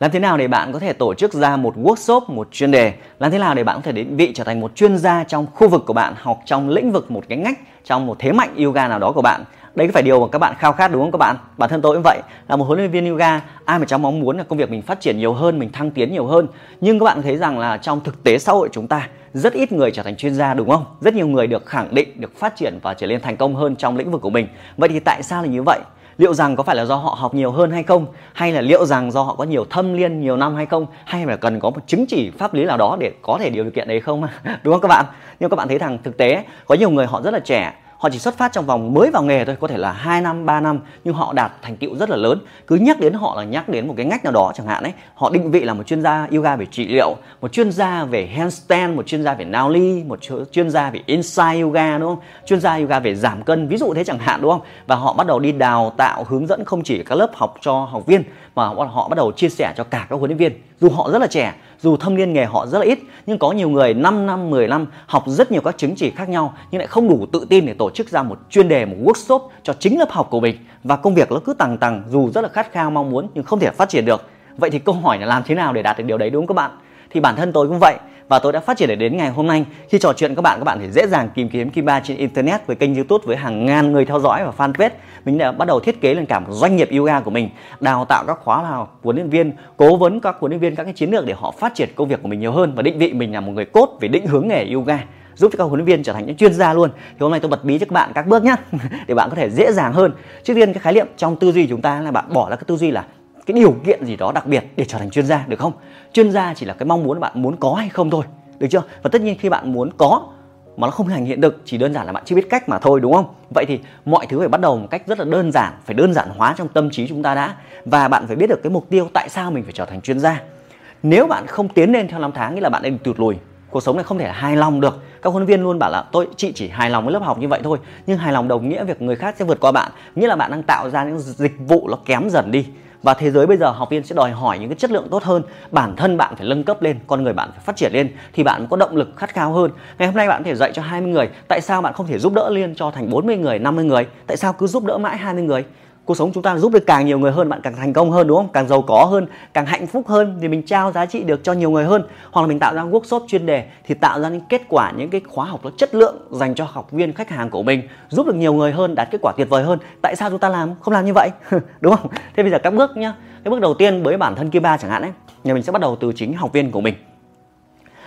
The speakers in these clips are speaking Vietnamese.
Làm thế nào để bạn có thể tổ chức ra một workshop, một chuyên đề? Làm thế nào để bạn có thể đến vị trở thành một chuyên gia trong khu vực của bạn, học trong lĩnh vực một cái ngách, trong một thế mạnh yoga nào đó của bạn? Đấy có phải điều mà các bạn khao khát đúng không các bạn? Bản thân tôi cũng vậy, là một huấn luyện viên yoga, ai mà trong mong muốn là công việc mình phát triển nhiều hơn, mình thăng tiến nhiều hơn. Nhưng các bạn thấy rằng là trong thực tế xã hội chúng ta rất ít người trở thành chuyên gia đúng không? Rất nhiều người được khẳng định, được phát triển và trở nên thành công hơn trong lĩnh vực của mình. Vậy thì tại sao là như vậy? Liệu rằng có phải là do họ học nhiều hơn hay không? Hay là liệu rằng do họ có nhiều thâm liên nhiều năm hay không? Hay là cần có một chứng chỉ pháp lý nào đó để có thể điều kiện đấy không? Đúng không các bạn? Nhưng các bạn thấy rằng thực tế, có nhiều người họ rất là trẻ họ chỉ xuất phát trong vòng mới vào nghề thôi, có thể là 2 năm 3 năm, nhưng họ đạt thành tựu rất là lớn. Cứ nhắc đến họ là nhắc đến một cái ngách nào đó chẳng hạn ấy, họ định vị là một chuyên gia yoga về trị liệu, một chuyên gia về handstand, một chuyên gia về nauli một chuyên gia về inside yoga, đúng không? Chuyên gia yoga về giảm cân, ví dụ thế chẳng hạn, đúng không? Và họ bắt đầu đi đào tạo hướng dẫn không chỉ các lớp học cho học viên, mà họ bắt đầu chia sẻ cho cả các huấn luyện viên. Dù họ rất là trẻ dù thâm niên nghề họ rất là ít, nhưng có nhiều người 5 năm 10 năm học rất nhiều các chứng chỉ khác nhau, nhưng lại không đủ tự tin để tổ chức ra một chuyên đề, một workshop cho chính lớp học của mình. Và công việc nó cứ tằng tằng, dù rất là khát khao, mong muốn, nhưng không thể phát triển được. Vậy thì câu hỏi là làm thế nào để đạt được điều đấy, đúng không các bạn? Thì bản thân tôi cũng vậy và tôi đã phát triển để đến ngày hôm nay. Khi trò chuyện các bạn các bạn thì dễ dàng tìm kiếm Kim Ba trên internet với kênh YouTube với hàng ngàn người theo dõi và fanpage. Mình đã bắt đầu thiết kế lên cả một doanh nghiệp yoga của mình, đào tạo các khóa là huấn luyện viên, cố vấn các huấn luyện viên các cái chiến lược để họ phát triển công việc của mình nhiều hơn. Và định vị mình là một người cốt về định hướng nghề yoga, giúp cho các huấn luyện viên trở thành những chuyên gia luôn. Thì hôm nay tôi bật bí cho các bạn các bước nhé để bạn có thể dễ dàng hơn. Trước tiên, cái khái niệm trong tư duy chúng ta là bạn bỏ ra cái tư duy là cái điều kiện gì đó đặc biệt để trở thành chuyên gia, được không? Chuyên gia chỉ là cái mong muốn bạn muốn có hay không thôi, được chưa? Và tất nhiên khi bạn muốn có mà nó không thành hiện được chỉ đơn giản là bạn chưa biết cách mà thôi, đúng không? Vậy thì mọi thứ phải bắt đầu một cách rất là đơn giản, phải đơn giản hóa trong tâm trí chúng ta đã. Và bạn phải biết được cái mục tiêu tại sao mình phải trở thành chuyên gia. Nếu bạn không tiến lên theo năm tháng, nghĩa là bạn đang tụt lùi, cuộc sống này không thể là hài lòng được. Các huấn luyện viên luôn bảo là, tôi, chị chỉ hài lòng với lớp học như vậy thôi, nhưng hài lòng đồng nghĩa việc người khác sẽ vượt qua bạn. Nghĩa là bạn đang tạo ra những dịch vụ nó kém dần đi và thế giới bây giờ, học viên sẽ đòi hỏi những cái chất lượng tốt hơn. Bản thân bạn phải nâng cấp lên, con người bạn phải phát triển lên, thì bạn có động lực khát khao hơn. Ngày hôm nay bạn có thể dạy cho 20 người, tại sao bạn không thể giúp đỡ liên cho thành 40 người 50 người? Tại sao cứ giúp đỡ mãi 20 người? Cuộc sống chúng ta giúp được càng nhiều người hơn bạn càng thành công hơn đúng không? Càng giàu có hơn càng hạnh phúc hơn thì mình trao giá trị được cho nhiều người hơn. Hoặc là mình tạo ra workshop chuyên đề thì tạo ra những kết quả những cái khóa học nó chất lượng dành cho học viên khách hàng của mình giúp được nhiều người hơn đạt kết quả tuyệt vời hơn. Tại sao chúng ta làm? Không làm như vậy đúng không? Thế bây giờ các bước nhá. Cái bước đầu tiên với bản thân kia ba chẳng hạn ấy nhà mình sẽ bắt đầu từ chính học viên của mình.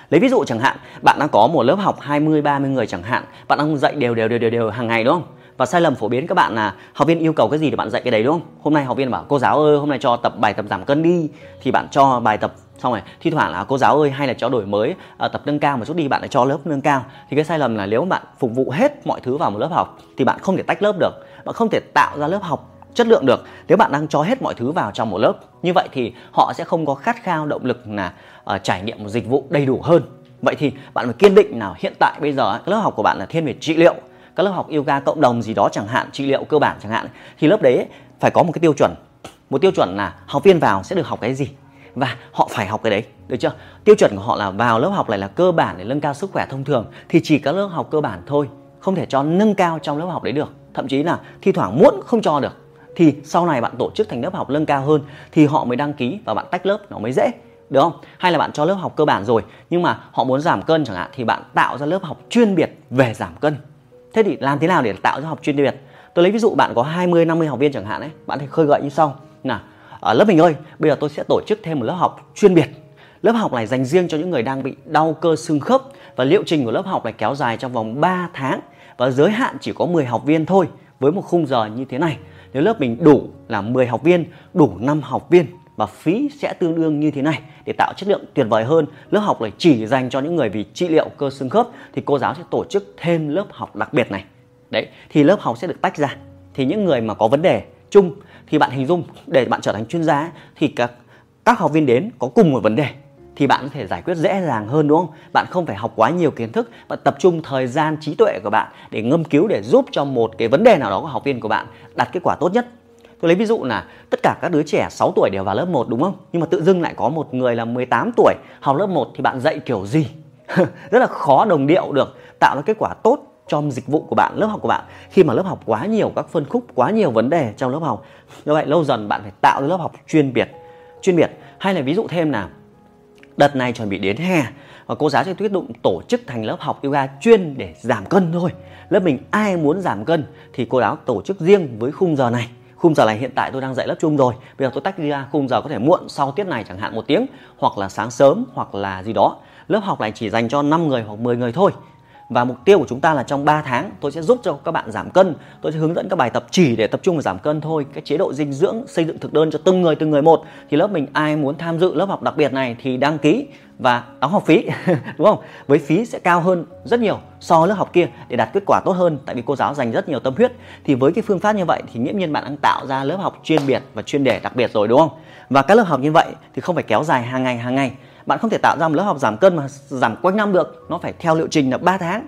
Lấy ví dụ chẳng hạn, bạn đang có một lớp học 20 30 người chẳng hạn, bạn đang dạy đều đều đều đều đều hàng ngày đúng không? Và sai lầm phổ biến các bạn là học viên yêu cầu cái gì thì bạn dạy cái đấy đúng không? Hôm nay học viên bảo cô giáo ơi hôm nay cho tập bài tập giảm cân đi. Thì bạn cho bài tập xong rồi thi thoảng là cô giáo ơi hay là cho đổi mới à, tập nâng cao một chút đi bạn lại cho lớp nâng cao. Thì cái sai lầm là nếu bạn phục vụ hết mọi thứ vào một lớp học thì bạn không thể tách lớp được bạn không thể tạo ra lớp học chất lượng được. Nếu bạn đang cho hết mọi thứ vào trong một lớp như vậy thì họ sẽ không có khát khao động lực là uh, trải nghiệm một dịch vụ đầy đủ hơn. Vậy thì bạn phải kiên định nào hiện tại bây giờ lớp học của bạn là thiên về trị liệu các lớp học yoga cộng đồng gì đó chẳng hạn, trị liệu cơ bản chẳng hạn thì lớp đấy phải có một cái tiêu chuẩn. Một tiêu chuẩn là học viên vào sẽ được học cái gì và họ phải học cái đấy, được chưa? Tiêu chuẩn của họ là vào lớp học này là cơ bản để nâng cao sức khỏe thông thường, thì chỉ các lớp học cơ bản thôi, không thể cho nâng cao trong lớp học đấy được. Thậm chí là thi thoảng muốn không cho được, thì sau này bạn tổ chức thành lớp học nâng cao hơn thì họ mới đăng ký và bạn tách lớp, nó mới dễ, được không? Hay là bạn cho lớp học cơ bản rồi, nhưng mà họ muốn giảm cân chẳng hạn thì bạn tạo ra lớp học chuyên biệt về giảm cân thế thì làm thế nào để tạo ra học chuyên biệt? Tôi lấy ví dụ bạn có 20 50 học viên chẳng hạn ấy, bạn thì khơi gợi như sau. Nào, ở lớp mình ơi, bây giờ tôi sẽ tổ chức thêm một lớp học chuyên biệt. Lớp học này dành riêng cho những người đang bị đau cơ xương khớp và liệu trình của lớp học này kéo dài trong vòng 3 tháng và giới hạn chỉ có 10 học viên thôi, với một khung giờ như thế này. Nếu lớp mình đủ là 10 học viên, đủ 5 học viên và phí sẽ tương đương như thế này. Để tạo chất lượng tuyệt vời hơn lớp học này chỉ dành cho những người vì trị liệu cơ xương khớp thì cô giáo sẽ tổ chức thêm lớp học đặc biệt này. Đấy thì lớp học sẽ được tách ra. Thì những người mà có vấn đề chung thì bạn hình dung để bạn trở thành chuyên gia thì các các học viên đến có cùng một vấn đề thì bạn có thể giải quyết dễ dàng hơn đúng không? Bạn không phải học quá nhiều kiến thức, bạn tập trung thời gian trí tuệ của bạn để ngâm cứu để giúp cho một cái vấn đề nào đó của học viên của bạn đạt kết quả tốt nhất. Tôi lấy ví dụ là tất cả các đứa trẻ 6 tuổi đều vào lớp 1 đúng không? Nhưng mà tự dưng lại có một người là 18 tuổi học lớp 1 thì bạn dạy kiểu gì? Rất là khó đồng điệu được tạo ra kết quả tốt trong dịch vụ của bạn, lớp học của bạn khi mà lớp học quá nhiều các phân khúc, quá nhiều vấn đề trong lớp học. Như vậy lâu dần bạn phải tạo ra lớp học chuyên biệt chuyên biệt hay là ví dụ thêm là đợt này chuẩn bị đến hè và cô giáo sẽ quyết định tổ chức thành lớp học yoga chuyên để giảm cân thôi lớp mình ai muốn giảm cân thì cô giáo tổ chức riêng với khung giờ này khung giờ này hiện tại tôi đang dạy lớp chung rồi. Bây giờ tôi tách ra khung giờ có thể muộn sau tiết này chẳng hạn một tiếng, hoặc là sáng sớm, hoặc là gì đó. Lớp học này chỉ dành cho 5 người hoặc 10 người thôi. Và mục tiêu của chúng ta là trong 3 tháng, tôi sẽ giúp cho các bạn giảm cân. Tôi sẽ hướng dẫn các bài tập chỉ để tập trung vào giảm cân thôi. Cái chế độ dinh dưỡng, xây dựng thực đơn cho từng người từng người một. Thì lớp mình ai muốn tham dự lớp học đặc biệt này thì đăng ký và đóng học phí, đúng không? Với phí sẽ cao hơn rất nhiều so với lớp học kia để đạt kết quả tốt hơn, tại vì cô giáo dành rất nhiều tâm huyết. Thì với cái phương pháp như vậy thì nghiễm nhiên bạn đang tạo ra lớp học chuyên biệt và chuyên đề đặc biệt rồi, đúng không? Và các lớp học như vậy thì không phải kéo dài hàng ngày hàng ngày. Bạn không thể tạo ra một lớp học giảm cân mà giảm quanh năm được. Nó phải theo liệu trình là 3 tháng.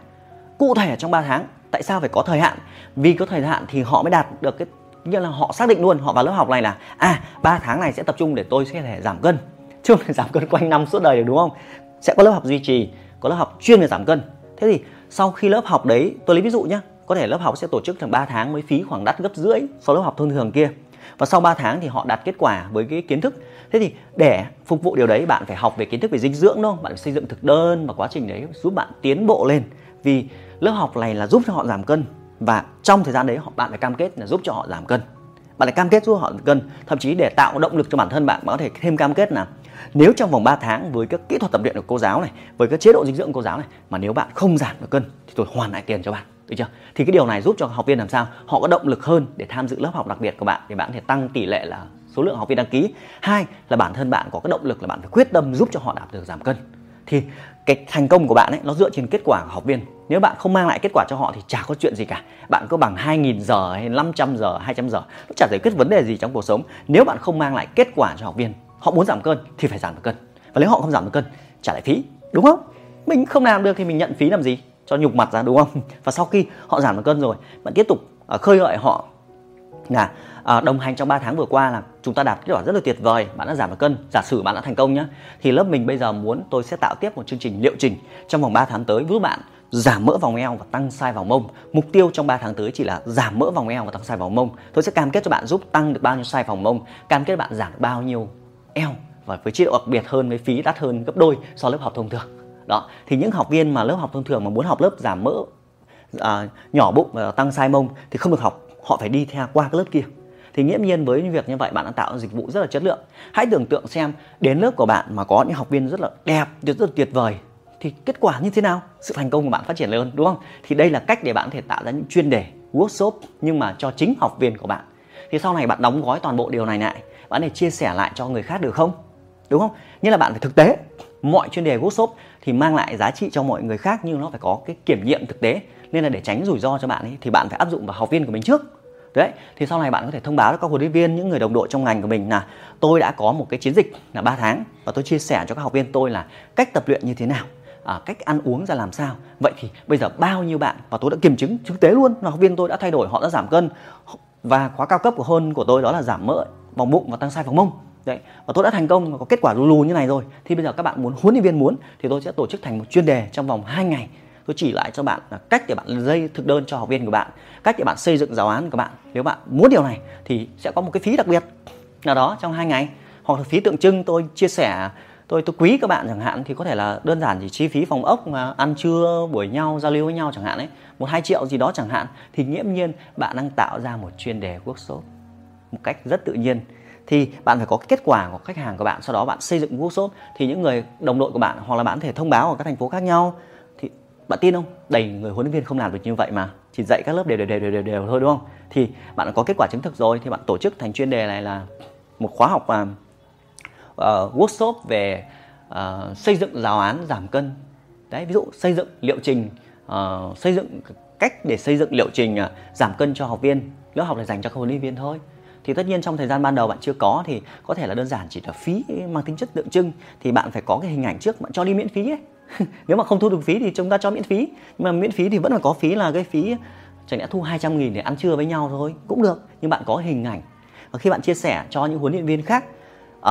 Cụ thể trong 3 tháng, tại sao phải có thời hạn? Vì có thời hạn thì họ mới đạt được cái, nghĩa là họ xác định luôn, họ vào lớp học này là à 3 tháng này sẽ tập trung để tôi sẽ thể giảm cân chứ không thể giảm cân quanh năm suốt đời được, đúng không? Sẽ có lớp học duy trì, có lớp học chuyên về giảm cân. Thế thì sau khi lớp học đấy, tôi lấy ví dụ nhé có thể lớp học sẽ tổ chức thành 3 tháng với phí khoảng đắt gấp rưỡi so lớp học thông thường kia. Và sau 3 tháng thì họ đạt kết quả với cái kiến thức. Thế thì để phục vụ điều đấy, bạn phải học về kiến thức về dinh dưỡng, đúng không? Bạn phải xây dựng thực đơn và quá trình đấy giúp bạn tiến bộ lên. Vì lớp học này là giúp cho họ giảm cân và trong thời gian đấy họ bạn phải cam kết là giúp cho họ giảm cân bạn lại cam kết giúp họ giảm cân thậm chí để tạo động lực cho bản thân bạn bạn có thể thêm cam kết là nếu trong vòng 3 tháng với các kỹ thuật tập luyện của cô giáo này, với các chế độ dinh dưỡng của cô giáo này mà nếu bạn không giảm được cân thì tôi hoàn lại tiền cho bạn, được chưa? Thì cái điều này giúp cho học viên làm sao? Họ có động lực hơn để tham dự lớp học đặc biệt của bạn để bạn có thể tăng tỷ lệ là số lượng học viên đăng ký. Hai là bản thân bạn có cái động lực là bạn phải quyết tâm giúp cho họ đạt được giảm cân. Thì cái thành công của bạn ấy, nó dựa trên kết quả của học viên. Nếu bạn không mang lại kết quả cho họ thì chả có chuyện gì cả. Bạn có bằng 2.000 giờ hay 500 giờ 200 giờ, nó chả giải quyết vấn đề gì trong cuộc sống. Nếu bạn không mang lại kết quả cho học viên, họ muốn giảm cân thì phải giảm được cân. Và nếu họ không giảm được cân, trả lại phí, đúng không? Mình không làm được thì mình nhận phí làm gì? Cho nhục mặt ra, đúng không? Và sau khi họ giảm được cân rồi, bạn tiếp tục à, khơi gợi họ là à, đồng hành trong 3 tháng vừa qua là chúng ta đạt kết quả rất là tuyệt vời. Bạn đã giảm được cân giả sử bạn đã thành công nhé thì lớp mình bây giờ muốn tôi sẽ tạo tiếp một chương trình liệu trình trong vòng 3 tháng tới giúp bạn giảm mỡ vòng eo và tăng size vòng mông. Mục tiêu trong 3 tháng tới chỉ là giảm mỡ vòng eo và tăng size vòng mông. Tôi sẽ cam kết cho bạn giúp tăng được bao nhiêu size vòng mông cam kết bạn giảm được bao nhiêu eo và với chế độ đặc biệt hơn với phí đắt hơn gấp đôi so với lớp học thông thường. Đó thì những học viên mà lớp học thông thường mà muốn học lớp giảm mỡ à, nhỏ bụng và tăng size mông thì không được học họ phải đi theo qua cái lớp kia thì nghiễm nhiên với việc như vậy, bạn đã tạo ra dịch vụ rất là chất lượng. Hãy tưởng tượng xem, đến lớp của bạn mà có những học viên rất là đẹp, rất là tuyệt vời, thì kết quả như thế nào? Sự thành công của bạn phát triển lớn, đúng không? Thì đây là cách để bạn có thể tạo ra những chuyên đề, workshop, nhưng mà cho chính học viên của bạn. Thì sau này bạn đóng gói toàn bộ điều này lại, bạn để chia sẻ lại cho người khác được không? Đúng không? Như là bạn phải thực tế, mọi chuyên đề workshop thì mang lại giá trị cho mọi người khác, nhưng nó phải có cái kiểm nghiệm thực tế. Nên là để tránh rủi ro cho bạn ấy, thì bạn phải áp dụng vào học viên của mình trước đấy thì sau này bạn có thể thông báo cho các huấn luyện viên những người đồng đội trong ngành của mình là tôi đã có một cái chiến dịch là 3 tháng và tôi chia sẻ cho các học viên tôi là cách tập luyện như thế nào à, cách ăn uống ra làm sao. Vậy thì bây giờ bao nhiêu bạn và tôi đã kiểm chứng thực tế luôn là học viên tôi đã thay đổi họ đã giảm cân. Và khóa cao cấp của hơn của tôi đó là giảm mỡ vòng bụng và tăng size vòng mông. Đấy và tôi đã thành công và có kết quả lù lù như này rồi. Thì bây giờ các bạn muốn huấn luyện viên muốn thì tôi sẽ tổ chức thành một chuyên đề trong vòng 2 ngày tôi chỉ lại cho bạn là cách để bạn dây thực đơn cho học viên của bạn, cách để bạn xây dựng giáo án của bạn. Nếu bạn muốn điều này thì sẽ có một cái phí đặc biệt nào đó trong hai ngày. Hoặc là phí tượng trưng tôi chia sẻ, tôi tôi quý các bạn chẳng hạn thì có thể là đơn giản chỉ chi phí phòng ốc mà ăn trưa, buổi nhau, giao lưu với nhau chẳng hạn ấy. Một hai triệu gì đó chẳng hạn. Thì nghiễm nhiên bạn đang tạo ra một chuyên đề workshop một cách rất tự nhiên. Thì bạn phải có kết quả của khách hàng của bạn, sau đó bạn xây dựng workshop. Thì những người đồng đội của bạn hoặc là bạn có thể thông báo ở các thành phố khác nhau bạn tin không? Đầy người huấn luyện viên không làm được như vậy mà. Chỉ dạy các lớp đều đều đều đều đều, đều thôi đúng không? Thì bạn đã có kết quả chứng thực rồi thì bạn tổ chức thành chuyên đề này là một khóa học và uh, workshop về uh, xây dựng giáo án giảm cân. Đấy ví dụ xây dựng liệu trình uh, xây dựng cách để xây dựng liệu trình uh, giảm cân cho học viên. Lớp học là dành cho các huấn luyện viên thôi. Thì tất nhiên trong thời gian ban đầu bạn chưa có thì có thể là đơn giản chỉ là phí mang tính chất tượng trưng. Thì bạn phải có cái hình ảnh trước bạn cho đi miễn phí ấy. nếu mà không thu được phí thì chúng ta cho miễn phí. Nhưng mà miễn phí thì vẫn phải có phí là cái phí chẳng lẽ thu 200 nghìn để ăn trưa với nhau thôi. Cũng được nhưng bạn có hình ảnh. Và khi bạn chia sẻ cho những huấn luyện viên khác uh,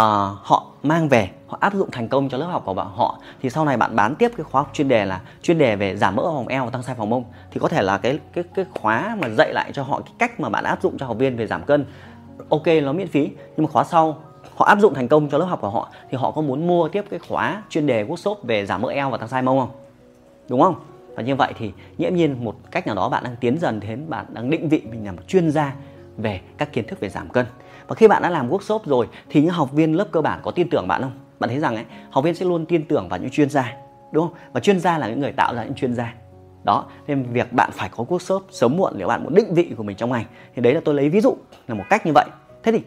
họ mang về họ áp dụng thành công cho lớp học của bạn họ thì sau này bạn bán tiếp cái khóa học chuyên đề là chuyên đề về giảm mỡ vòng eo và tăng size vòng mông thì có thể là cái cái cái khóa mà dạy lại cho họ cái cách mà bạn áp dụng cho học viên về giảm cân ok nó miễn phí. Nhưng mà khóa sau họ áp dụng thành công cho lớp học của họ. Thì họ có muốn mua tiếp cái khóa chuyên đề workshop về giảm mỡ eo và tăng size mông không? Đúng không? Và như vậy thì nhiễm nhiên một cách nào đó bạn đang tiến dần đến bạn đang định vị mình là một chuyên gia về các kiến thức về giảm cân. Và khi bạn đã làm workshop rồi thì những học viên lớp cơ bản có tin tưởng bạn không? Bạn thấy rằng ấy, học viên sẽ luôn tin tưởng vào những chuyên gia, đúng không? Và chuyên gia là những người tạo ra những chuyên gia. Đó, nên việc bạn phải có workshop sớm muộn nếu bạn muốn định vị của mình trong ngành, thì đấy là tôi lấy ví dụ là một cách như vậy. Thế thì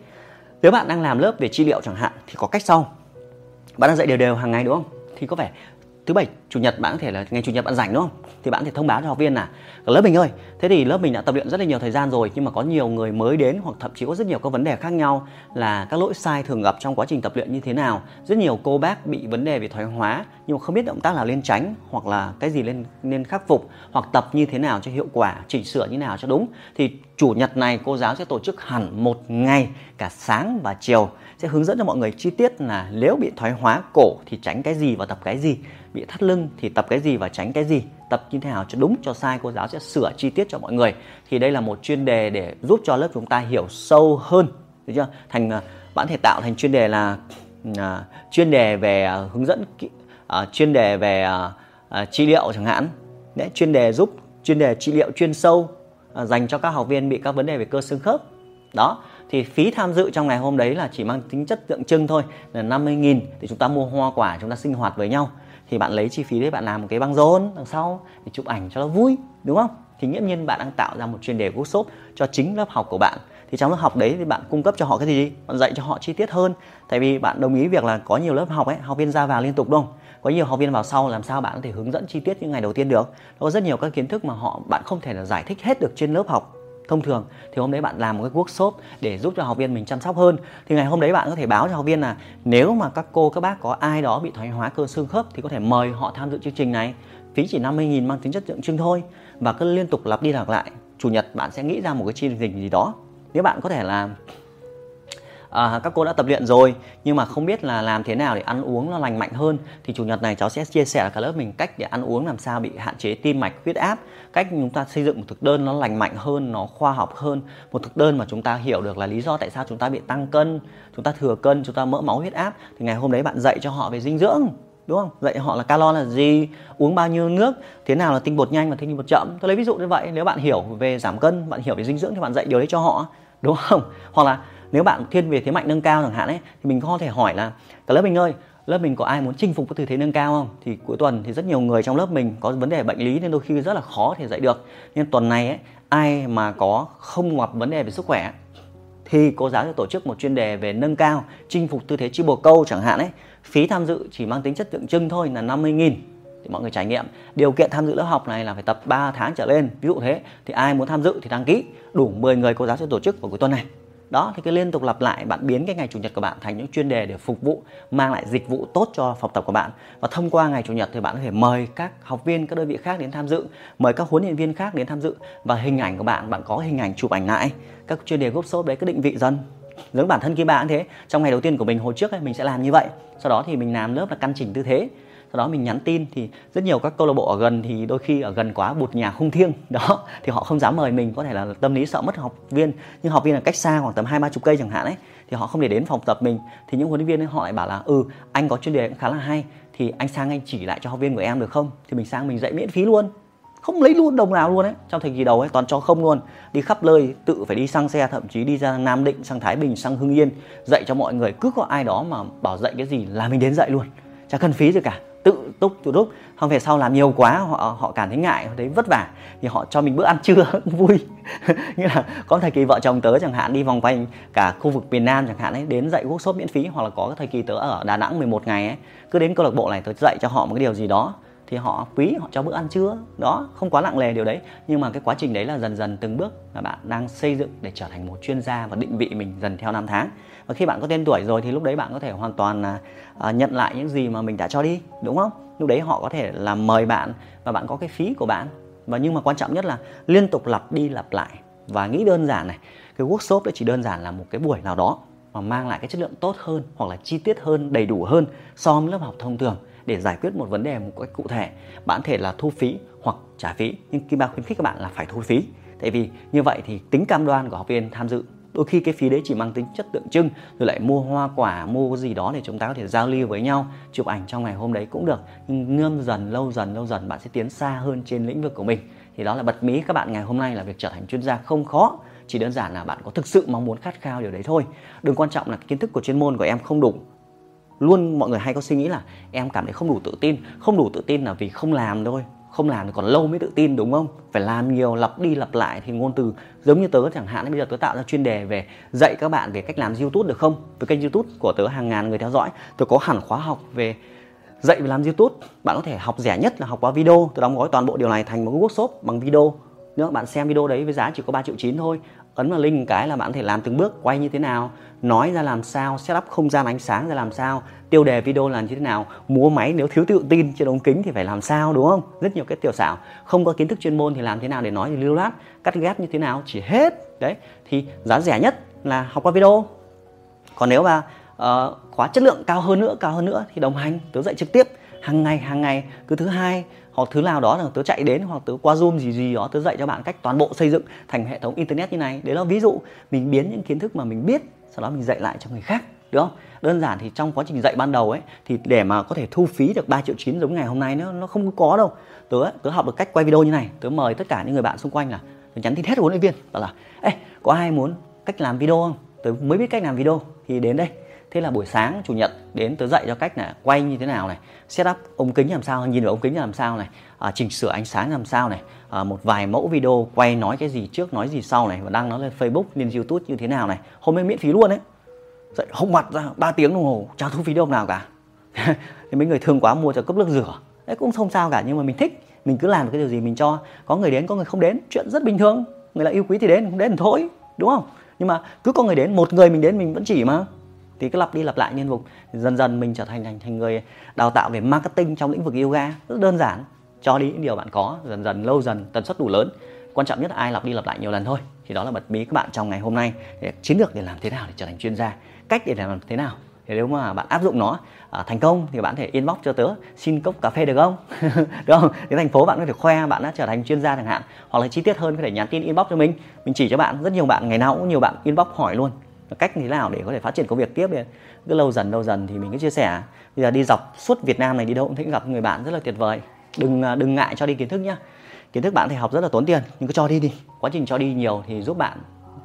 nếu bạn đang làm lớp về trị liệu chẳng hạn, thì có cách sau. Bạn đang dạy đều đều hàng ngày, đúng không? Thì có vẻ thứ bảy chủ nhật bạn có thể là ngày chủ nhật bạn rảnh đúng không? Thì bạn có thể thông báo cho học viên là, lớp mình ơi, thế thì lớp mình đã tập luyện rất là nhiều thời gian rồi, nhưng mà có nhiều người mới đến hoặc thậm chí có rất nhiều các vấn đề khác nhau là các lỗi sai thường gặp trong quá trình tập luyện như thế nào. Rất nhiều cô bác bị vấn đề về thoái hóa, nhưng mà không biết động tác nào lên tránh hoặc là cái gì lên, nên khắc phục hoặc tập như thế nào cho hiệu quả, chỉnh sửa như nào cho đúng. Thì chủ nhật này cô giáo sẽ tổ chức hẳn một ngày cả sáng và chiều, sẽ hướng dẫn cho mọi người chi tiết là nếu bị thoái hóa cổ thì tránh cái gì và tập cái gì, bị thắt lưng thì tập cái gì và tránh cái gì tập như thế nào cho đúng cho sai cô giáo sẽ sửa chi tiết cho mọi người. Thì đây là một chuyên đề để giúp cho lớp chúng ta hiểu sâu hơn được chưa? Thành à, bạn thể tạo thành chuyên đề là uh, chuyên đề về uh, hướng dẫn uh, chuyên đề về uh, uh, trị liệu chẳng hạn. Đấy chuyên đề giúp chuyên đề trị liệu chuyên sâu uh, dành cho các học viên bị các vấn đề về cơ xương khớp. Đó thì phí tham dự trong ngày hôm đấy là chỉ mang tính chất tượng trưng thôi là 50.000 để chúng ta mua hoa quả chúng ta sinh hoạt với nhau thì bạn lấy chi phí đấy, bạn làm một cái băng rôn đằng sau để chụp ảnh cho nó vui, đúng không? Thì nghiễm nhiên bạn đang tạo ra một chuyên đề workshop cho chính lớp học của bạn. Thì trong lớp học đấy thì bạn cung cấp cho họ cái gì bạn dạy cho họ chi tiết hơn. Tại vì bạn đồng ý việc là có nhiều lớp học ấy, học viên ra vào liên tục đúng không? Có nhiều học viên vào sau, làm sao bạn có thể hướng dẫn chi tiết những ngày đầu tiên được? Nó có rất nhiều các kiến thức mà họ, bạn không thể là giải thích hết được trên lớp học thông thường, thì hôm đấy bạn làm một cái workshop để giúp cho học viên mình chăm sóc hơn. Thì ngày hôm đấy bạn có thể báo cho học viên là nếu mà các cô, các bác có ai đó bị thoái hóa cơ xương khớp thì có thể mời họ tham dự chương trình này. Phí chỉ 50.000 mang tính chất tượng trưng thôi và cứ liên tục lặp đi lặp lại. Chủ nhật bạn sẽ nghĩ ra một cái chương trình gì đó. Nếu bạn có thể là à, các cô đã tập luyện rồi nhưng mà không biết là làm thế nào để ăn uống nó lành mạnh hơn. Thì chủ nhật này cháu sẽ chia sẻ cả lớp mình cách để ăn uống làm sao bị hạn chế tim mạch huyết áp. Cách chúng ta xây dựng một thực đơn nó lành mạnh hơn nó khoa học hơn. Một thực đơn mà chúng ta hiểu được là lý do tại sao chúng ta bị tăng cân chúng ta thừa cân chúng ta mỡ máu huyết áp. Thì ngày hôm đấy bạn dạy cho họ về dinh dưỡng đúng không? Dạy họ là calo là gì uống bao nhiêu nước thế nào là tinh bột nhanh và tinh bột chậm. Tôi lấy ví dụ như vậy nếu bạn hiểu về giảm cân bạn hiểu về dinh dưỡng thì bạn dạy điều đấy cho họ đúng không? Hoặc là nếu bạn thiên về thế mạnh nâng cao chẳng hạn ấy thì mình có thể hỏi là cả lớp mình ơi lớp mình có ai muốn chinh phục cái tư thế nâng cao không? Thì cuối tuần thì rất nhiều người trong lớp mình có vấn đề bệnh lý nên đôi khi rất là khó thể dạy được. Nên tuần này ấy, ai mà có không gặp vấn đề về sức khỏe thì cô giáo sẽ tổ chức một chuyên đề về nâng cao chinh phục tư thế chi bồ câu chẳng hạn ấy. Phí tham dự chỉ mang tính chất tượng trưng thôi là 50 nghìn thì mọi người trải nghiệm. Điều kiện tham dự lớp học này là phải tập 3 tháng trở lên. Ví dụ thế thì ai muốn tham dự thì đăng ký. Đủ 10 người cô giáo sẽ tổ chức vào cuối tuần này. Đó thì cứ liên tục lặp lại bạn biến cái ngày chủ nhật của bạn thành những chuyên đề để phục vụ mang lại dịch vụ tốt cho phòng tập của bạn. Và thông qua ngày chủ nhật thì bạn có thể mời các học viên các đơn vị khác đến tham dự mời các huấn luyện viên khác đến tham dự. Và hình ảnh của bạn bạn có hình ảnh chụp ảnh lại. Các chuyên đề gốc shop đấy cứ định vị dần. Giống bản thân kia bạn thế. Trong ngày đầu tiên của mình hồi trước ấy, mình sẽ làm như vậy. Sau đó thì mình làm lớp là căn chỉnh tư thế sau đó mình nhắn tin thì rất nhiều các câu lạc bộ ở gần thì đôi khi ở gần quá bụt nhà không thiêng. Đó thì họ không dám mời mình có thể là tâm lý sợ mất học viên. Nhưng học viên là cách xa khoảng tầm hai ba chục cây chẳng hạn ấy thì họ không để đến phòng tập mình. Thì những huấn luyện viên ấy, họ lại bảo là ừ anh có chuyên đề cũng khá là hay thì anh sang anh chỉ lại cho học viên của em được không? Thì mình sang mình dạy miễn phí luôn. Không lấy luôn đồng nào luôn ấy. Trong thời kỳ đầu ấy toàn cho không luôn. Đi khắp nơi tự phải đi sang xe thậm chí đi ra nam định sang thái bình sang hưng yên dạy cho mọi người. Cứ có ai đó mà bảo dạy cái gì là mình đến dạy luôn. Chả cần phí gì cả tự túc tự túc không về sau làm nhiều quá, họ họ cảm thấy ngại, họ thấy vất vả. Thì họ cho mình bữa ăn trưa vui. Như là có thời kỳ vợ chồng tớ chẳng hạn, đi vòng quanh cả khu vực miền Nam chẳng hạn ấy, đến dạy workshop miễn phí, hoặc là có thời kỳ tớ ở Đà Nẵng 11 ngày ấy. Cứ đến câu lạc bộ này tớ dạy cho họ một cái điều gì đó thì họ quý họ cho bữa ăn trưa. Đó không quá nặng nề điều đấy. Nhưng mà cái quá trình đấy là dần dần từng bước là bạn đang xây dựng để trở thành một chuyên gia và định vị mình dần theo năm tháng. Và khi bạn có tên tuổi rồi thì lúc đấy bạn có thể hoàn toàn là uh, nhận lại những gì mà mình đã cho đi đúng không? Lúc đấy họ có thể là mời bạn và bạn có cái phí của bạn. Và nhưng mà quan trọng nhất là liên tục lặp đi lặp lại. Và nghĩ đơn giản này cái workshop đấy chỉ đơn giản là một cái buổi nào đó mà mang lại cái chất lượng tốt hơn hoặc là chi tiết hơn đầy đủ hơn so với lớp học thông thường để giải quyết một vấn đề một cách cụ thể. Bạn thể là thu phí hoặc trả phí, nhưng Kim Ba khuyến khích các bạn là phải thu phí. Tại vì như vậy thì tính cam đoan của học viên tham dự, đôi khi cái phí đấy chỉ mang tính chất tượng trưng, rồi lại mua hoa quả, mua gì đó để chúng ta có thể giao lưu với nhau, chụp ảnh trong ngày hôm đấy cũng được. Nhưng ngâm dần, lâu dần lâu dần bạn sẽ tiến xa hơn trên lĩnh vực của mình. Thì đó là bật mí các bạn ngày hôm nay là việc trở thành chuyên gia không khó, chỉ đơn giản là bạn có thực sự mong muốn khát khao điều đấy thôi. Đừng quan trọng là kiến thức của chuyên môn của em không đủ luôn mọi người hay có suy nghĩ là em cảm thấy không đủ tự tin. Không đủ tự tin là vì không làm thôi. Không làm thì còn lâu mới tự tin, đúng không? Phải làm nhiều, lặp đi lặp lại thì ngôn từ giống như tớ chẳng hạn. Bây giờ tớ tạo ra chuyên đề về dạy các bạn về cách làm youtube được không? Với kênh youtube của tớ hàng ngàn người theo dõi. Tớ có hẳn khóa học về dạy về làm youtube. Bạn có thể học rẻ nhất là học qua video. Tớ đóng gói toàn bộ điều này thành một workshop bằng video. Nếu bạn xem video đấy với giá chỉ có 3 triệu chín thôi ấn vào link cái là bạn có thể làm từng bước quay như thế nào nói ra làm sao setup không gian ánh sáng ra làm sao tiêu đề video là như thế nào múa máy nếu thiếu tự tin trên ống kính thì phải làm sao đúng không? Rất nhiều cái tiểu xảo. Không có kiến thức chuyên môn thì làm thế nào để nói thì lưu loát cắt ghép như thế nào chỉ hết. Đấy thì giá rẻ nhất là học qua video. Còn nếu mà uh, khóa chất lượng cao hơn nữa cao hơn nữa thì đồng hành tớ dạy trực tiếp hàng ngày hàng ngày cứ thứ hai hoặc thứ nào đó là tớ chạy đến hoặc tớ qua zoom gì gì đó, tớ dạy cho bạn cách toàn bộ xây dựng thành hệ thống internet như này. Đấy là ví dụ, mình biến những kiến thức mà mình biết, sau đó mình dạy lại cho người khác, đúng không? Đơn giản thì trong quá trình dạy ban đầu ấy, thì để mà có thể thu phí được 3 triệu chín giống ngày hôm nay nó nó không có đâu. Tớ tớ học được cách quay video như này, tớ mời tất cả những người bạn xung quanh là tớ nhắn tin hết huấn luyện viên, bảo là, ê, có ai muốn cách làm video không? Tớ mới biết cách làm video, thì đến đây thế là buổi sáng chủ nhật đến tớ dạy cho cách là quay như thế nào này setup ống kính làm sao nhìn vào ống kính làm sao này à, chỉnh sửa ánh sáng làm sao này à, một vài mẫu video quay nói cái gì trước nói gì sau này và đăng nó lên facebook lên youtube như thế nào này. Hôm nay miễn phí luôn đấy. Dậy hốc mặt ra 3 tiếng đồng hồ chả thu phí đâu nào cả. Thì mấy người thương quá mua cho cốc nước rửa. Đấy cũng không sao cả nhưng mà mình thích mình cứ làm được cái điều gì mình cho. Có người đến có người không đến chuyện rất bình thường. Người là yêu quý thì đến không đến thì thôi đúng không? Nhưng mà cứ có người đến một người mình đến mình vẫn chỉ mà thì cứ lặp đi lặp lại liên tục. Dần dần mình trở thành thành thành người đào tạo về marketing trong lĩnh vực yoga. Rất đơn giản cho đi những điều bạn có dần dần lâu dần tần suất đủ lớn. Quan trọng nhất là ai lặp đi lặp lại nhiều lần thôi. Thì đó là mật bí các bạn trong ngày hôm nay. Để chiến lược để làm thế nào để trở thành chuyên gia? Cách để làm thế nào? Thì nếu mà bạn áp dụng nó à, thành công thì bạn có thể inbox cho tớ xin cốc cà phê được không? Được không? Đến thành phố bạn có thể khoe bạn đã trở thành chuyên gia chẳng hạn. Hoặc là chi tiết hơn có thể nhắn tin inbox cho mình. Mình chỉ cho bạn rất nhiều bạn ngày nào cũng nhiều bạn inbox hỏi luôn cách thế nào để có thể phát triển công việc tiếp đi cứ lâu dần lâu dần thì mình cứ chia sẻ. Bây giờ đi dọc suốt Việt Nam này đi đâu cũng thấy gặp người bạn rất là tuyệt vời. Đừng à, đừng ngại cho đi kiến thức nhá. Kiến thức bạn thì học rất là tốn tiền, nhưng cứ cho đi đi. Quá trình cho đi nhiều thì giúp bạn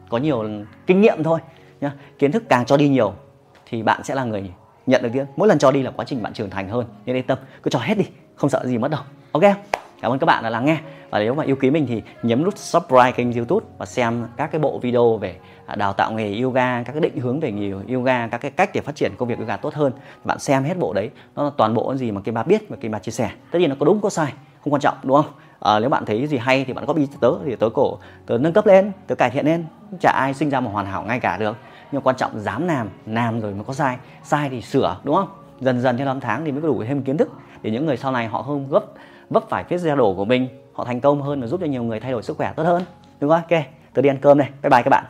có nhiều kinh nghiệm thôi nhá. Kiến thức càng cho đi nhiều thì bạn sẽ là người nhận được tiếng. mỗi lần cho đi là quá trình bạn trưởng thành hơn. Nên yên tâm, cứ cho hết đi, không sợ gì mất đâu. Ok cảm ơn các bạn đã lắng nghe. Và nếu mà yêu quý mình thì nhấn nút subscribe kênh youtube và xem các cái bộ video về à, đào tạo nghề yoga các cái định hướng về nghề yoga các cái cách để phát triển công việc yoga tốt hơn. Bạn xem hết bộ đấy nó là toàn bộ gì mà cái bà biết và cái bà chia sẻ. Tất nhiên nó có đúng có sai không quan trọng đúng không? À, nếu bạn thấy gì hay thì bạn copy tớ thì tớ cổ tớ nâng cấp lên tớ cải thiện lên chả ai sinh ra một hoàn hảo ngay cả được. Nhưng quan trọng dám làm làm rồi mới có sai sai thì sửa đúng không? Dần dần theo năm tháng thì mới có đủ thêm kiến thức để những người sau này họ không gấp vấp phải vết xe đổ của mình, họ thành công hơn và giúp cho nhiều người thay đổi sức khỏe tốt hơn. Đúng không? Ok, tôi đi ăn cơm này bye bye các bạn.